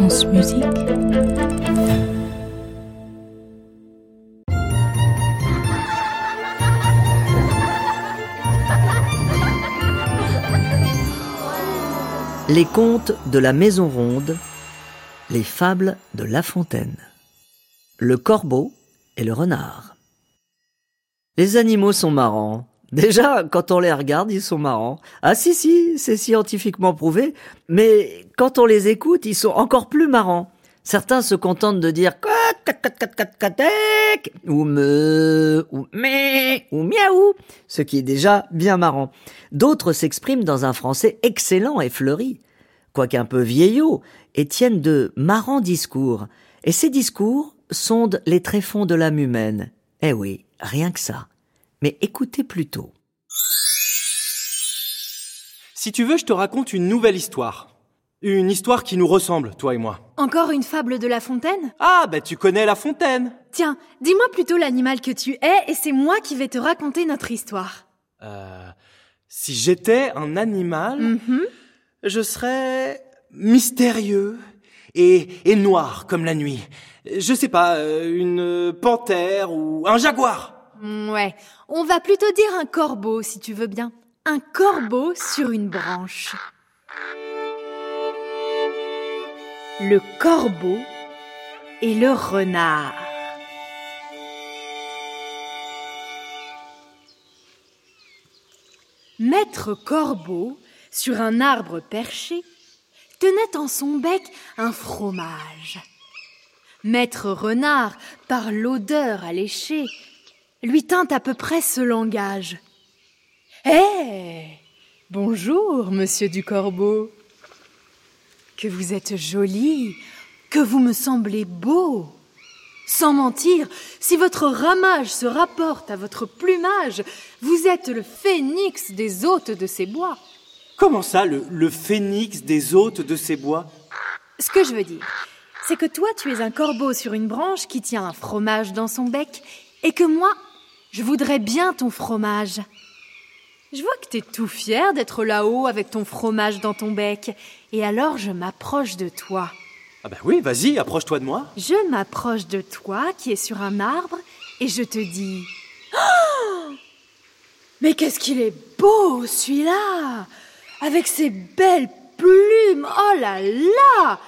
Les contes de la Maison Ronde, les fables de La Fontaine. Le corbeau et le renard. Les animaux sont marrants. Déjà, quand on les regarde, ils sont marrants. Ah si, si, c'est scientifiquement prouvé, mais quand on les écoute, ils sont encore plus marrants. Certains se contentent de dire ou me ou mais ou miaou, ce qui est déjà bien marrant. D'autres s'expriment dans un français excellent et fleuri, quoique un peu vieillot, et tiennent de marrants discours. Et ces discours sondent les tréfonds de l'âme humaine. Eh oui, rien que ça. Mais écoutez plutôt. Si tu veux, je te raconte une nouvelle histoire. Une histoire qui nous ressemble, toi et moi. Encore une fable de La Fontaine? Ah, bah tu connais La Fontaine Tiens, dis-moi plutôt l'animal que tu es et c'est moi qui vais te raconter notre histoire. Euh... Si j'étais un animal, Mhm. je serais mystérieux et, et noir comme la nuit. Je sais pas, euh, une panthère ou un jaguar. Mm, Ouais, on va plutôt dire un corbeau si tu veux bien. Un corbeau sur une branche. Le corbeau et le renard. Maître Corbeau, sur un arbre perché, tenait en son bec un fromage. Maître Renard, par l'odeur alléchée, lui tint à peu près ce langage. Eh Bonjour, monsieur du Corbeau. Que vous êtes joli, que vous me semblez beau. Sans mentir, si votre ramage se rapporte à votre plumage, vous êtes le phénix des hôtes de ces bois. Comment ça, le, le phénix des hôtes de ces bois? Ce que je veux dire, c'est que toi, tu es un corbeau sur une branche qui tient un fromage dans son bec, et que moi, je voudrais bien ton fromage. Je vois que t'es tout fier d'être là-haut avec ton fromage dans ton bec, et alors je m'approche de toi. Ah bah oui, vas-y, approche-toi de moi. Je m'approche de toi qui es sur un arbre, et je te dis Oh Mais qu'est-ce qu'il est beau, celui-là Avec ses belles plumes, oh là là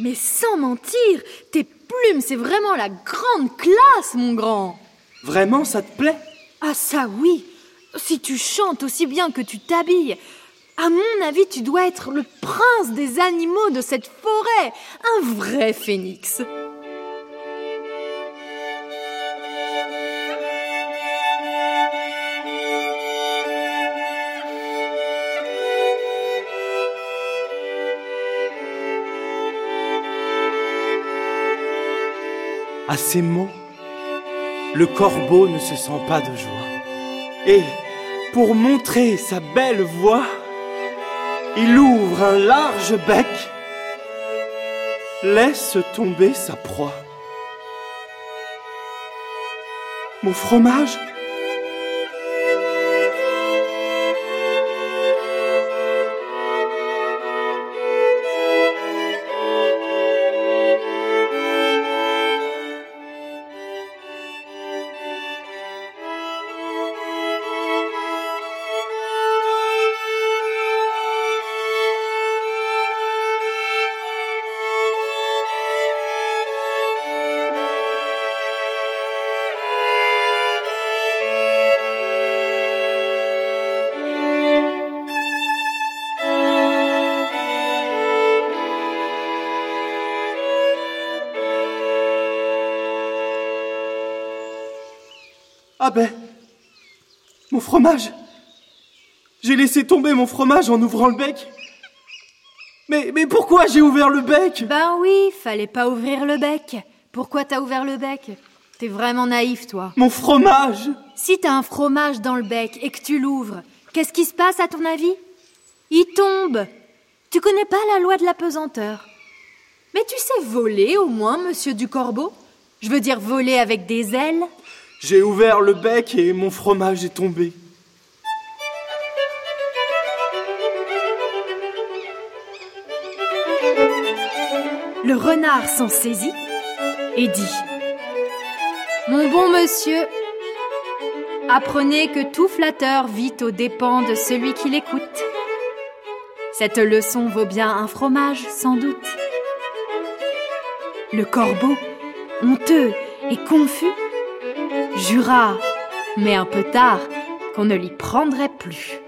Mais sans mentir, tes plumes, c'est vraiment la grande classe, mon grand Vraiment, ça te plaît? Ah ça oui. Si tu chantes aussi bien que tu t'habilles, à mon avis, tu dois être le prince des animaux de cette forêt, un vrai phénix. À ces mots, le corbeau ne se sent pas de joie. Et pour montrer sa belle voix, il ouvre un large bec, laisse tomber sa proie. Mon fromage Ah ben, mon fromage. J'ai laissé tomber mon fromage en ouvrant le bec. Mais, mais pourquoi j'ai ouvert le bec? Ben oui, fallait pas ouvrir le bec. Pourquoi t'as ouvert le bec? T'es vraiment naïf, toi. Mon fromage Si t'as un fromage dans le bec et que tu l'ouvres, qu'est-ce qui se passe à ton avis? Il tombe. Tu connais pas la loi de la pesanteur? Mais tu sais voler au moins, monsieur du corbeau Je veux dire voler avec des ailes J'ai ouvert le bec et mon fromage est tombé. le renard s'en saisit et dit Mon bon monsieur, apprenez que tout flatteur vit aux dépens de celui qui l'écoute. Cette leçon vaut bien un fromage, sans doute. Le corbeau, honteux et confus, jura, mais un peu tard, qu'on ne l'y prendrait plus.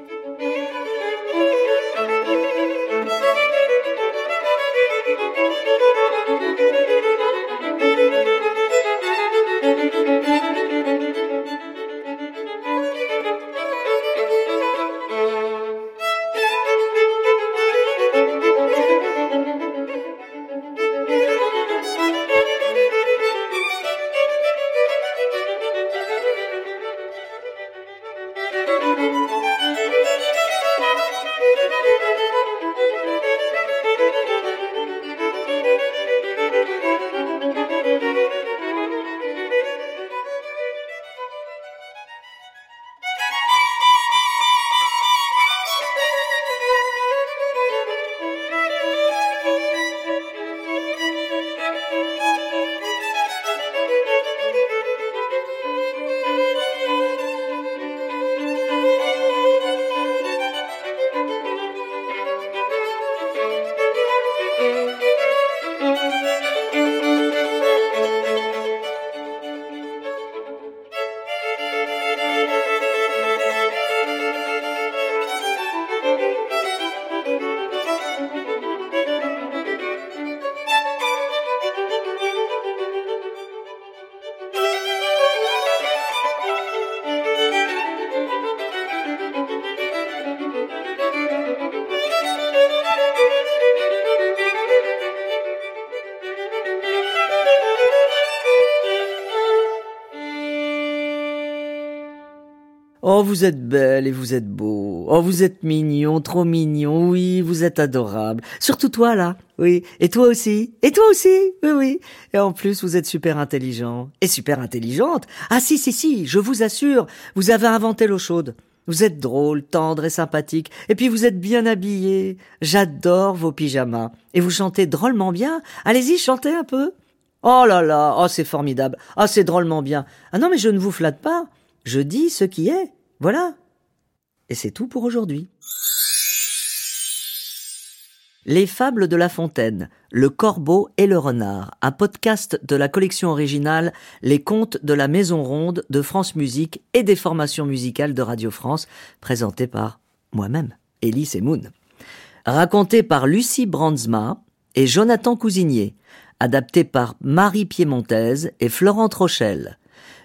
Oh, vous êtes belle et vous êtes beau. Oh, vous êtes mignon, trop mignon. Oui, vous êtes adorable. Surtout toi, là. Oui. Et toi aussi. Et toi aussi. Oui, oui. Et en plus, vous êtes super intelligent. Et super intelligente. Ah, si, si, si. Je vous assure. Vous avez inventé l'eau chaude. Vous êtes drôle, tendre et sympathique. Et puis vous êtes bien habillé. J'adore vos pyjamas. Et vous chantez drôlement bien. Allez-y, chantez un peu. Oh là là. Oh, c'est formidable. Oh, c'est drôlement bien. Ah non, mais je ne vous flatte pas. Je dis ce qui est. Voilà. Et c'est tout pour aujourd'hui. Les fables de La Fontaine, Le Corbeau et le Renard, un podcast de la collection originale Les Contes de la Maison Ronde de France Musique et des formations musicales de Radio France, présenté par moi-même, Elise Moon. Raconté par Lucie Brandsma et Jonathan Cousinier, adapté par Marie Piémontaise et Florent Rochelle.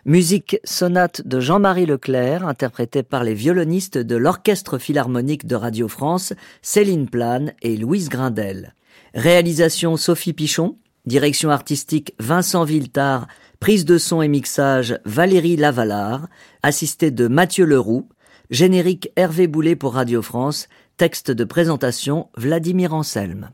Musique sonate de Jean-Marie Leclerc, interprétée par les violonistes de l'Orchestre Philharmonique de Radio France, Céline Plane et Louise Grindel. Réalisation Sophie Pichon, direction artistique Vincent Villetard, prise de son et mixage Valérie Lavalard, assistée de Mathieu Leroux, générique Hervé Boulet pour Radio France, texte de présentation Vladimir Anselme.